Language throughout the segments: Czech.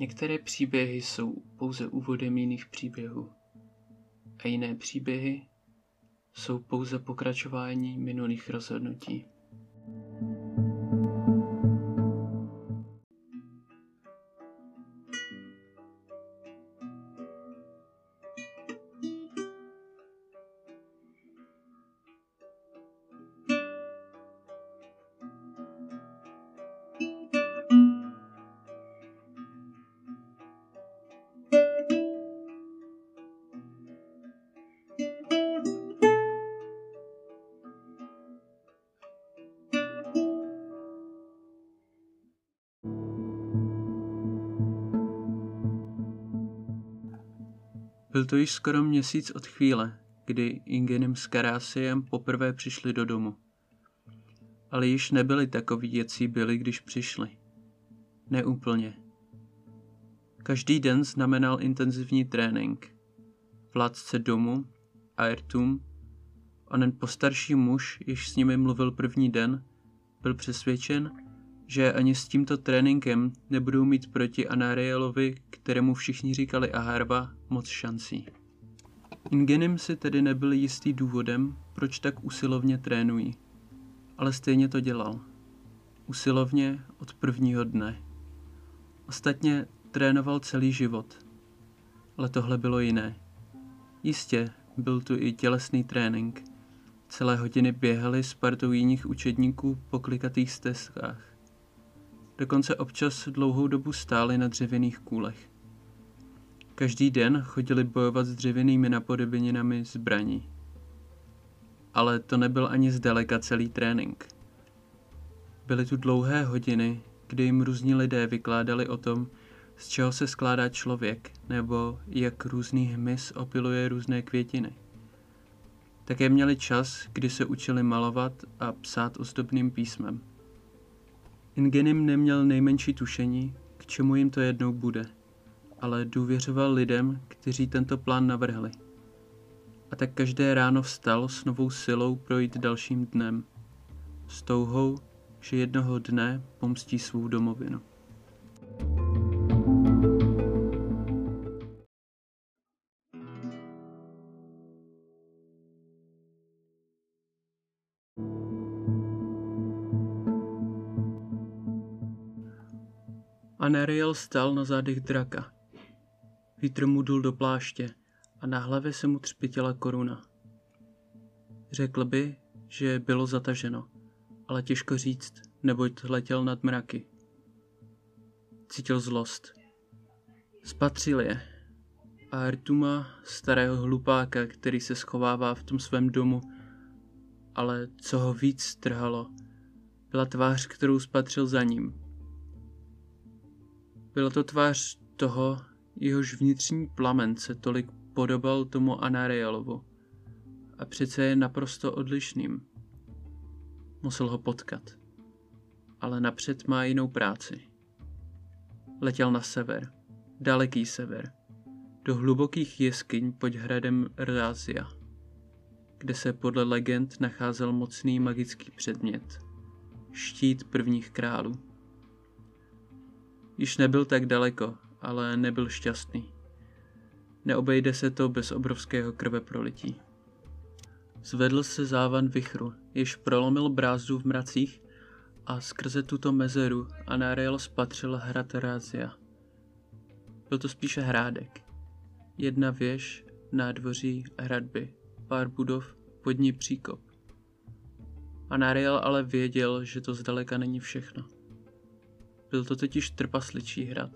Některé příběhy jsou pouze úvodem jiných příběhů a jiné příběhy jsou pouze pokračování minulých rozhodnutí. Byl to již skoro měsíc od chvíle, kdy Ingenim s Karásiem poprvé přišli do domu. Ale již nebyli takoví, jací byli, když přišli. Neúplně. Každý den znamenal intenzivní trénink. Vládce domu, Ayrtum, onen postarší muž, již s nimi mluvil první den, byl přesvědčen, že ani s tímto tréninkem nebudou mít proti Anarielovi, kterému všichni říkali Aharva, moc šancí. Ingenim si tedy nebyl jistý důvodem, proč tak usilovně trénují. Ale stejně to dělal. Usilovně od prvního dne. Ostatně trénoval celý život. Ale tohle bylo jiné. Jistě, byl tu i tělesný trénink. Celé hodiny běhali s partou jiných učedníků po klikatých stezkách. Dokonce občas dlouhou dobu stáli na dřevěných kůlech. Každý den chodili bojovat s dřevěnými napodobeninami zbraní. Ale to nebyl ani zdaleka celý trénink. Byly tu dlouhé hodiny, kdy jim různí lidé vykládali o tom, z čeho se skládá člověk, nebo jak různý hmyz opiluje různé květiny. Také měli čas, kdy se učili malovat a psát ozdobným písmem. Ingenim neměl nejmenší tušení, k čemu jim to jednou bude, ale důvěřoval lidem, kteří tento plán navrhli. A tak každé ráno vstal s novou silou projít dalším dnem, s touhou, že jednoho dne pomstí svou domovinu. Anariel stál na zádech draka. Vítr mu dul do pláště a na hlavě se mu třpitila koruna. Řekl by, že bylo zataženo, ale těžko říct, neboť letěl nad mraky. Cítil zlost. Spatřil je. A Artuma, starého hlupáka, který se schovává v tom svém domu, ale co ho víc strhalo, byla tvář, kterou spatřil za ním – byla to tvář toho, jehož vnitřní plamen se tolik podobal tomu Anarealovu. A přece je naprosto odlišným. Musel ho potkat. Ale napřed má jinou práci. Letěl na sever, daleký sever, do hlubokých jeskyň pod hradem Rázia, kde se podle legend nacházel mocný magický předmět, štít prvních králů. Již nebyl tak daleko, ale nebyl šťastný. Neobejde se to bez obrovského krve prolití. Zvedl se závan vychru, jež prolomil brázdu v mracích a skrze tuto mezeru Anariel spatřil hrad Rázia. Byl to spíše hrádek. Jedna věž, nádvoří, hradby, pár budov, pod ní příkop. Anariel ale věděl, že to zdaleka není všechno. Byl to totiž trpasličí hrad.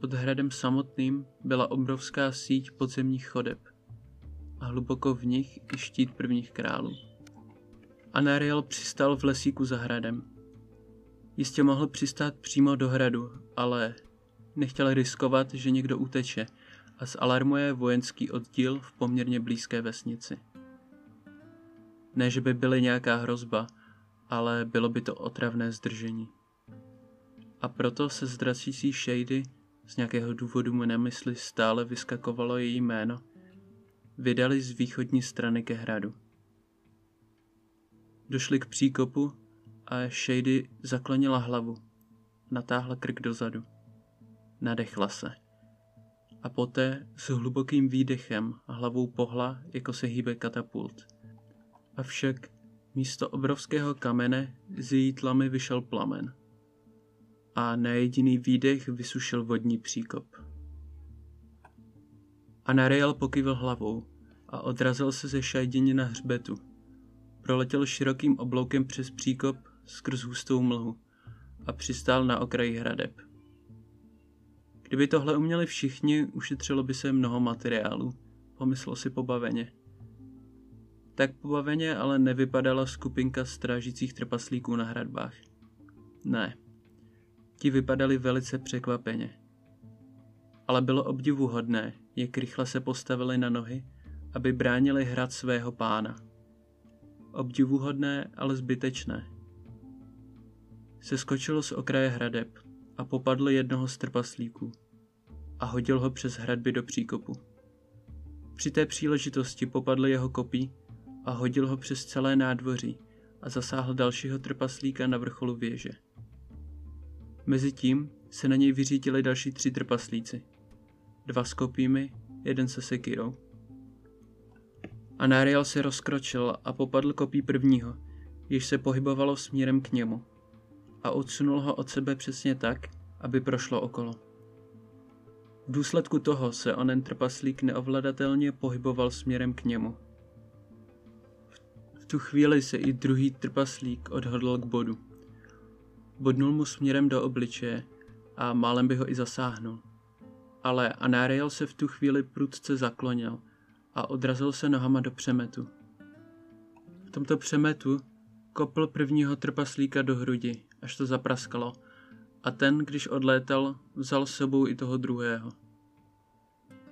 Pod hradem samotným byla obrovská síť podzemních chodeb a hluboko v nich i štít prvních králů. Anariel přistal v lesíku za hradem. Jistě mohl přistát přímo do hradu, ale nechtěl riskovat, že někdo uteče a zalarmuje vojenský oddíl v poměrně blízké vesnici. Ne, že by byly nějaká hrozba, ale bylo by to otravné zdržení a proto se z Shady z nějakého důvodu mu na mysli stále vyskakovalo její jméno, vydali z východní strany ke hradu. Došli k příkopu a Shady zaklonila hlavu, natáhla krk dozadu. Nadechla se. A poté s hlubokým výdechem hlavou pohla, jako se hýbe katapult. Avšak místo obrovského kamene z její tlamy vyšel plamen. A na jediný výdech vysušil vodní příkop. Anariel pokyvil hlavou a odrazil se ze šajdění na hřbetu. Proletěl širokým obloukem přes příkop skrz hustou mlhu a přistál na okraji hradeb. Kdyby tohle uměli všichni, ušetřilo by se mnoho materiálu, pomyslel si pobaveně. Tak pobaveně ale nevypadala skupinka strážících trpaslíků na hradbách. Ne. Ti vypadali velice překvapeně. Ale bylo obdivuhodné, jak rychle se postavili na nohy, aby bránili hrad svého pána. Obdivuhodné, ale zbytečné. Seskočil z okraje hradeb a popadl jednoho z trpaslíků a hodil ho přes hradby do příkopu. Při té příležitosti popadl jeho kopí a hodil ho přes celé nádvoří a zasáhl dalšího trpaslíka na vrcholu věže. Mezitím se na něj vyřítili další tři trpaslíci. Dva s kopími, jeden se sekirou. Anariel se rozkročil a popadl kopí prvního, jež se pohybovalo směrem k němu a odsunul ho od sebe přesně tak, aby prošlo okolo. V důsledku toho se onen trpaslík neovladatelně pohyboval směrem k němu. V tu chvíli se i druhý trpaslík odhodl k bodu. Bodnul mu směrem do obličeje a málem by ho i zasáhnul. Ale Anariel se v tu chvíli prudce zaklonil a odrazil se nohama do přemetu. V tomto přemetu kopl prvního trpaslíka do hrudi, až to zapraskalo, a ten, když odlétal, vzal s sebou i toho druhého.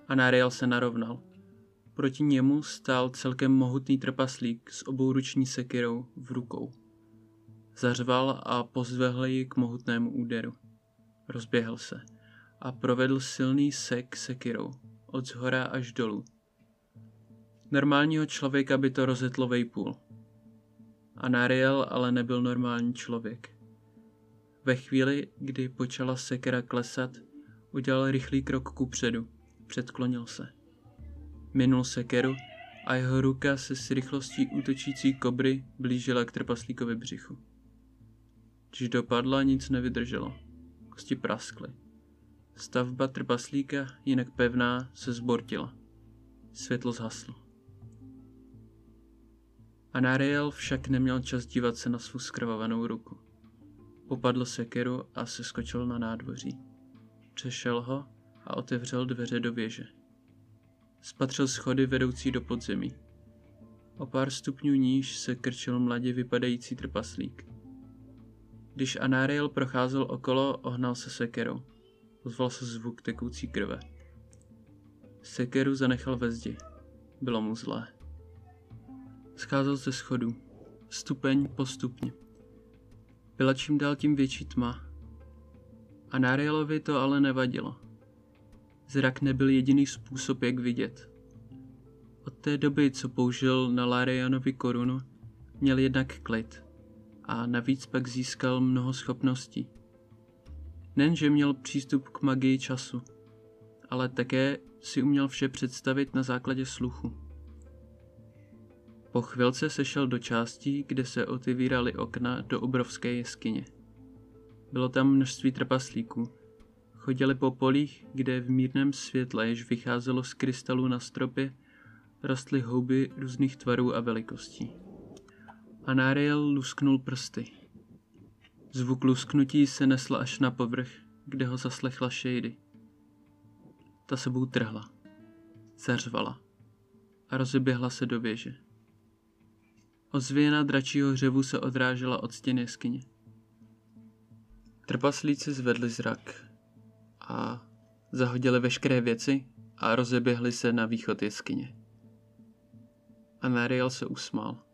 Anariel se narovnal. Proti němu stál celkem mohutný trpaslík s obouruční sekirou v rukou. Zařval a pozvehl ji k mohutnému úderu. Rozběhl se a provedl silný sek sekirou, od zhora až dolů. Normálního člověka by to rozetlo vejpůl. Anariel ale nebyl normální člověk. Ve chvíli, kdy počala sekera klesat, udělal rychlý krok ku předu. Předklonil se. Minul sekeru a jeho ruka se s rychlostí útočící kobry blížila k trpaslíkovi břichu. Když dopadla, nic nevydrželo. Kosti praskly. Stavba trpaslíka, jinak pevná, se zbortila. Světlo zhaslo. Anariel však neměl čas dívat se na svou skrvavanou ruku. Popadl sekeru a se skočil na nádvoří. Přešel ho a otevřel dveře do věže. Spatřil schody vedoucí do podzemí. O pár stupňů níž se krčil mladě vypadající trpaslík. Když Anariel procházel okolo, ohnal se sekerou. Ozval se zvuk tekoucí krve. Sekeru zanechal ve zdi. Bylo mu zlé. Scházel ze schodů. Stupeň po stupni. Byla čím dál tím větší tma. A Narielovi to ale nevadilo. Zrak nebyl jediný způsob, jak vidět. Od té doby, co použil na Larianovi korunu, měl jednak klid a navíc pak získal mnoho schopností. Nenže měl přístup k magii času, ale také si uměl vše představit na základě sluchu. Po chvilce sešel do částí, kde se otevíraly okna do obrovské jeskyně. Bylo tam množství trpaslíků. Chodili po polích, kde v mírném světle, jež vycházelo z krystalů na stropě, rostly houby různých tvarů a velikostí. Anariel lusknul prsty. Zvuk lusknutí se nesl až na povrch, kde ho zaslechla Shady. Ta sebou trhla. Zařvala. A rozeběhla se do věže. Ozvěna dračího hřevu se odrážela od stěny jeskyně. Trpaslíci zvedli zrak a zahodili veškeré věci a rozeběhli se na východ jeskyně. A Mariel se usmál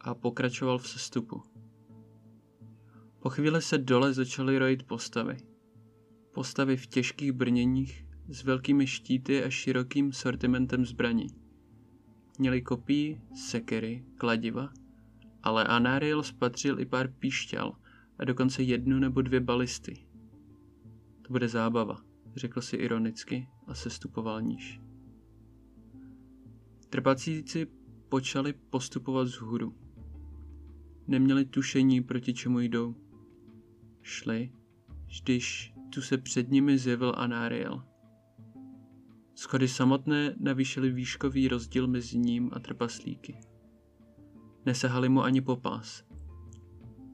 a pokračoval v sestupu. Po chvíli se dole začaly rojit postavy. Postavy v těžkých brněních s velkými štíty a širokým sortimentem zbraní. Měli kopí, sekery, kladiva, ale Anariel spatřil i pár píšťal a dokonce jednu nebo dvě balisty. To bude zábava, řekl si ironicky a sestupoval níž. Trpacíci počali postupovat vzhůru. Neměli tušení, proti čemu jdou. Šli, když tu se před nimi zjevil Anariel. Schody samotné navýšily výškový rozdíl mezi ním a trpaslíky. Nesahali mu ani popás.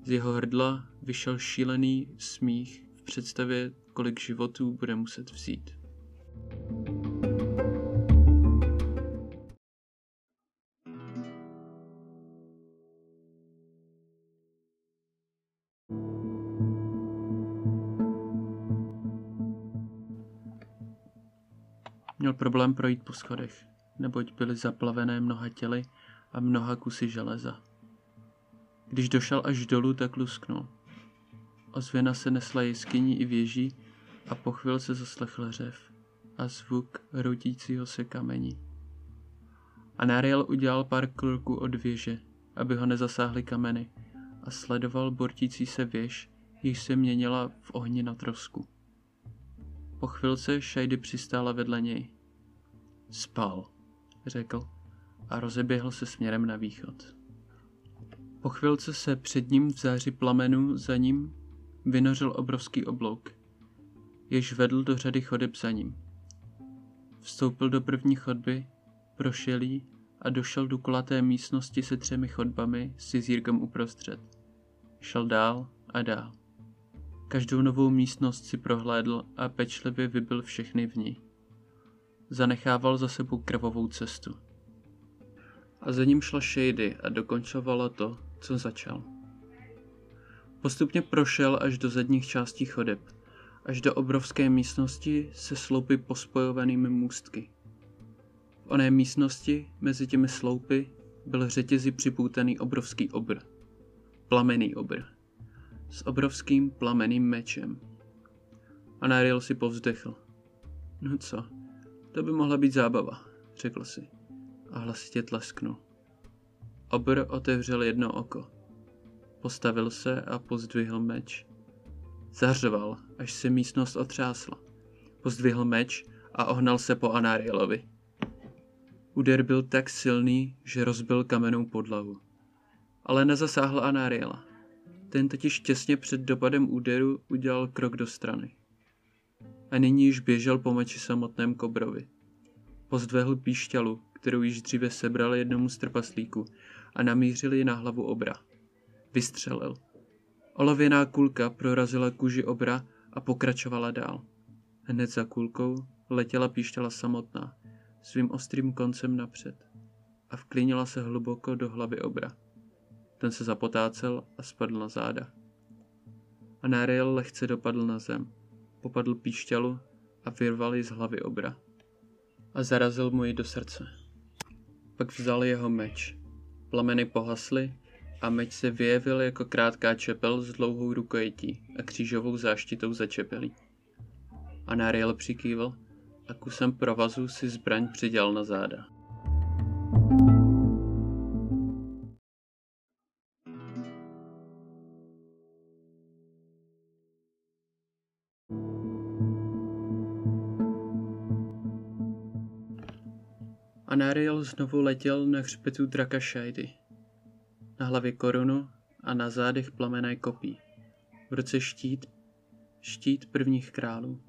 Z jeho hrdla vyšel šílený smích v představě, kolik životů bude muset vzít. Měl problém projít po schodech, neboť byly zaplavené mnoha těly a mnoha kusy železa. Když došel až dolů, tak lusknul. Ozvěna se nesla jeskyní i věží a po chvíli se zaslechl řev a zvuk rodícího se kamení. Anariel udělal pár kroků od věže, aby ho nezasáhly kameny a sledoval bortící se věž, již se měnila v ohni na trosku. Po chvilce Shady přistála vedle něj. Spal, řekl a rozeběhl se směrem na východ. Po chvilce se před ním v záři plamenu za ním vynořil obrovský oblouk, jež vedl do řady chodeb za ním. Vstoupil do první chodby, prošel jí a došel do kulaté místnosti se třemi chodbami s jizírkem uprostřed. Šel dál a dál. Každou novou místnost si prohlédl a pečlivě vybil všechny v ní. Zanechával za sebou krvavou cestu. A za ním šla Shady a dokončovala to, co začal. Postupně prošel až do zadních částí chodeb, až do obrovské místnosti se sloupy pospojovanými můstky. V oné místnosti mezi těmi sloupy byl řetězy připoutaný obrovský obr. Plamený obr. S obrovským plameným mečem. A Nariel si povzdechl. No co, to by mohla být zábava, řekl si a hlasitě tlesknul. Obr otevřel jedno oko. Postavil se a pozdvihl meč. Zařval, až se místnost otřásla. Pozdvihl meč a ohnal se po Anarielovi. Úder byl tak silný, že rozbil kamennou podlahu. Ale nezasáhl Anariela. Ten totiž těsně před dopadem úderu udělal krok do strany. A nyní již běžel po meči samotném kobrovi. Pozdvehl píšťalu, kterou již dříve sebral jednomu z trpaslíků a namířil ji na hlavu obra. Vystřelil. Olověná kulka prorazila kůži obra a pokračovala dál. Hned za kulkou letěla píšťala samotná, svým ostrým koncem napřed a vklínila se hluboko do hlavy obra. Ten se zapotácel a spadl na záda. A Nariel lehce dopadl na zem, popadl píšťalu a vyrval ji z hlavy obra. A zarazil mu ji do srdce. Pak vzal jeho meč. Plameny pohasly a meč se vyjevil jako krátká čepel s dlouhou rukojetí a křížovou záštitou za čepelí. A Nariel přikývl a kusem provazu si zbraň přidělal na záda. Anariel znovu letěl na hřbetu draka Shady. Na hlavě korunu a na zádech plamené kopí. V ruce štít, štít prvních králů.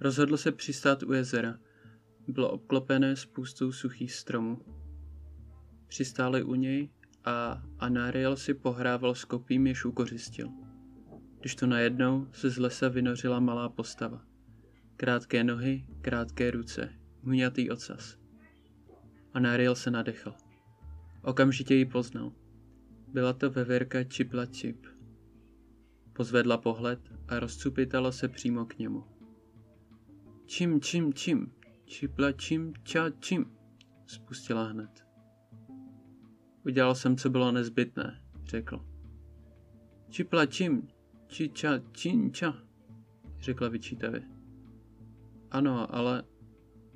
Rozhodl se přistát u jezera. Bylo obklopené spoustou suchých stromů. Přistáli u něj a Anariel si pohrával s kopím, jež ukořistil. Když to najednou se z lesa vynořila malá postava. Krátké nohy, krátké ruce, hňatý ocas. A Nariel se nadechl. Okamžitě ji poznal. Byla to veverka Čipla Čip. Pozvedla pohled a rozcupitala se přímo k němu. Čím, čím, čím, čipla čím, ča, čím, spustila hned. Udělal jsem, co bylo nezbytné, řekl. Čipla čím, či ča, čím, ča, řekla vyčítavě. Ano, ale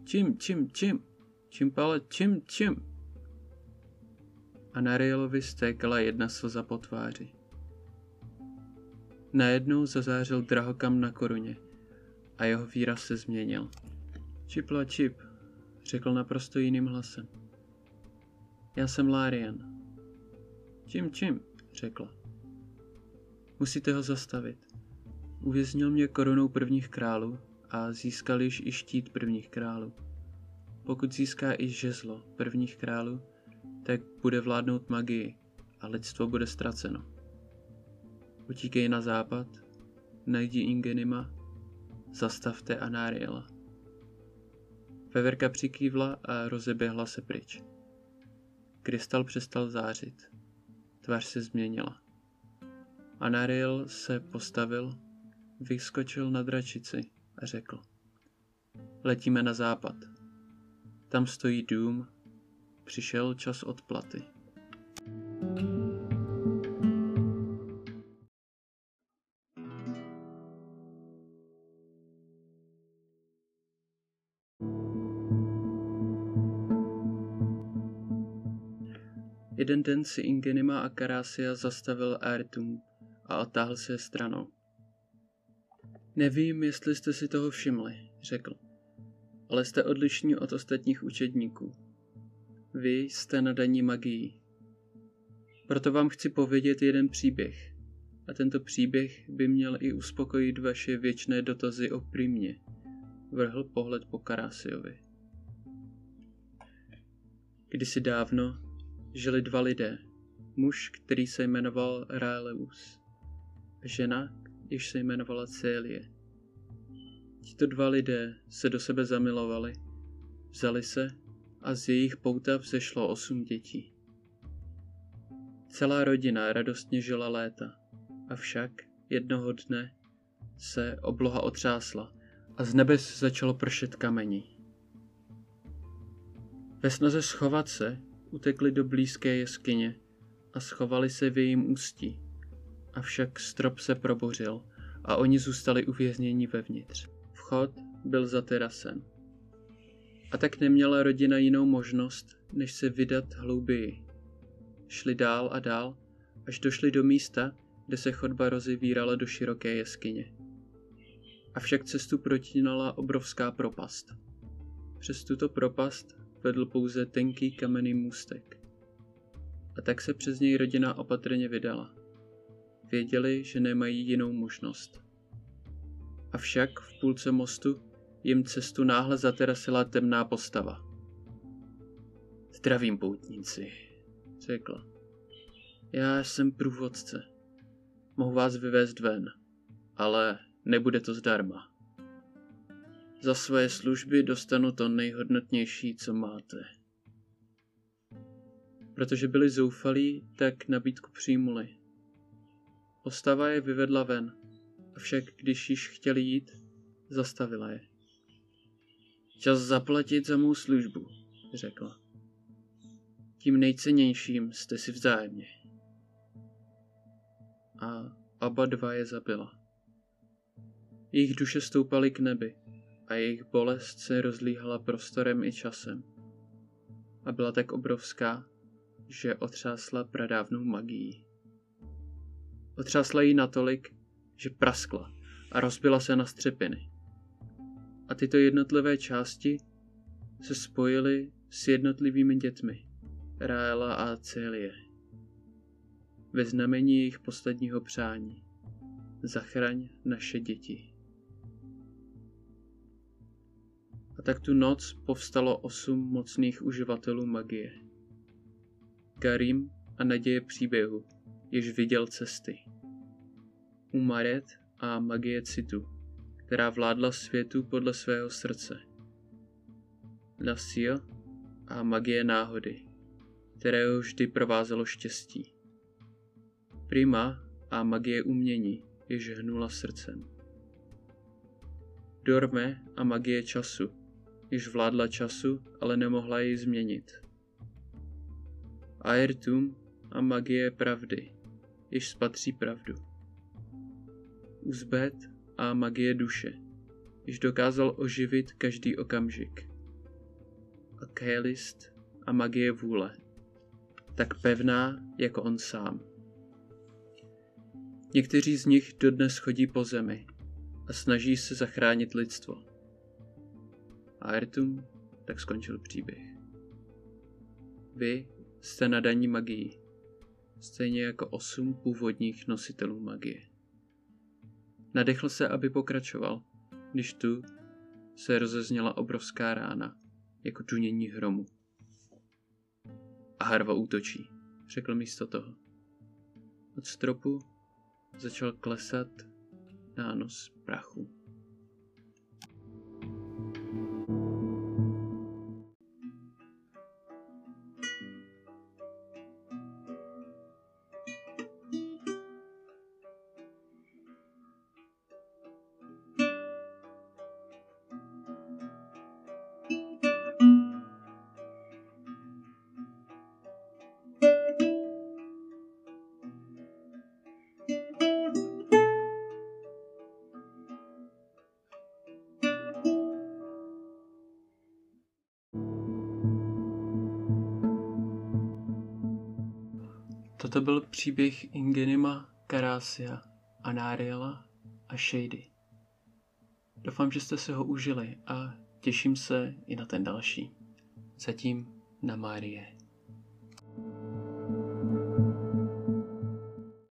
Čím, čím, čím? Čím, pale, čím, čím? A na Rielovi stékala jedna slza po tváři. Najednou zazářil drahokam na koruně a jeho výraz se změnil. Čipla čip, řekl naprosto jiným hlasem. Já jsem Larian. Čím čím, řekla. Musíte ho zastavit. Uvěznil mě korunou prvních králů a získal již i štít prvních králů. Pokud získá i žezlo prvních králů, tak bude vládnout magii a lidstvo bude ztraceno. Utíkej na západ, najdi Ingenima, zastavte Anariela. Veverka přikývla a rozeběhla se pryč. Krystal přestal zářit. Tvář se změnila. Anariel se postavil, vyskočil na dračici řekl. Letíme na západ. Tam stojí dům, přišel čas odplaty. Jeden den si Ingenima a Karasia zastavil Airtum a otáhl se stranou. Nevím, jestli jste si toho všimli, řekl, ale jste odlišní od ostatních učedníků. Vy jste nadaní magií. Proto vám chci povědět jeden příběh. A tento příběh by měl i uspokojit vaše věčné dotazy o Primě. Vrhl pohled po Karasiovi. Kdysi dávno žili dva lidé. Muž, který se jmenoval Ráleus. Žena, jež se jmenovala Célie. Tito dva lidé se do sebe zamilovali, vzali se a z jejich pouta vzešlo osm dětí. Celá rodina radostně žila léta, avšak jednoho dne se obloha otřásla a z nebes začalo pršet kamení. Ve snaze schovat se utekli do blízké jeskyně a schovali se v jejím ústí. Avšak strop se probořil a oni zůstali uvězněni vevnitř. Vchod byl za terasem. A tak neměla rodina jinou možnost, než se vydat hlouběji. Šli dál a dál, až došli do místa, kde se chodba rozevírala do široké jeskyně. Avšak cestu protínala obrovská propast. Přes tuto propast vedl pouze tenký kamenný můstek. A tak se přes něj rodina opatrně vydala. Věděli, že nemají jinou možnost. Avšak v půlce mostu jim cestu náhle zaterasila temná postava. Zdravím, poutníci, řekla. Já jsem průvodce. Mohu vás vyvést ven, ale nebude to zdarma. Za své služby dostanu to nejhodnotnější, co máte. Protože byli zoufalí, tak nabídku přijmuli. Postava je vyvedla ven, avšak když již chtěli jít, zastavila je. Čas zaplatit za mou službu, řekla. Tím nejcennějším jste si vzájemně. A oba dva je zabila. Jejich duše stoupaly k nebi a jejich bolest se rozlíhala prostorem i časem. A byla tak obrovská, že otřásla pradávnou magií. Otřásla jí natolik, že praskla a rozbila se na střepiny. A tyto jednotlivé části se spojily s jednotlivými dětmi, Ráela a Celie. Ve znamení jejich posledního přání. Zachraň naše děti. A tak tu noc povstalo osm mocných uživatelů magie. Karim a naděje příběhu, jež viděl cesty. Umaret a magie citu, která vládla světu podle svého srdce. Nasio a magie náhody, kterého vždy provázelo štěstí. Prima a magie umění, jež hnula srdcem. Dorme a magie času, již vládla času, ale nemohla jej změnit. Aertum a magie pravdy, již spatří pravdu. Uzbet a magie duše, již dokázal oživit každý okamžik. A Kélist a magie vůle, tak pevná jako on sám. Někteří z nich dodnes chodí po zemi a snaží se zachránit lidstvo. A Ertum tak skončil příběh. Vy jste nadaní magií, stejně jako osm původních nositelů magie. Nadechl se, aby pokračoval, když tu se rozezněla obrovská rána, jako čunění hromu. A Harva útočí, řekl místo toho. Od stropu začal klesat nános prachu. Toto byl příběh Ingenima, Karasia, Anariela a Shady. Doufám, že jste si ho užili a těším se i na ten další. Zatím na Márie.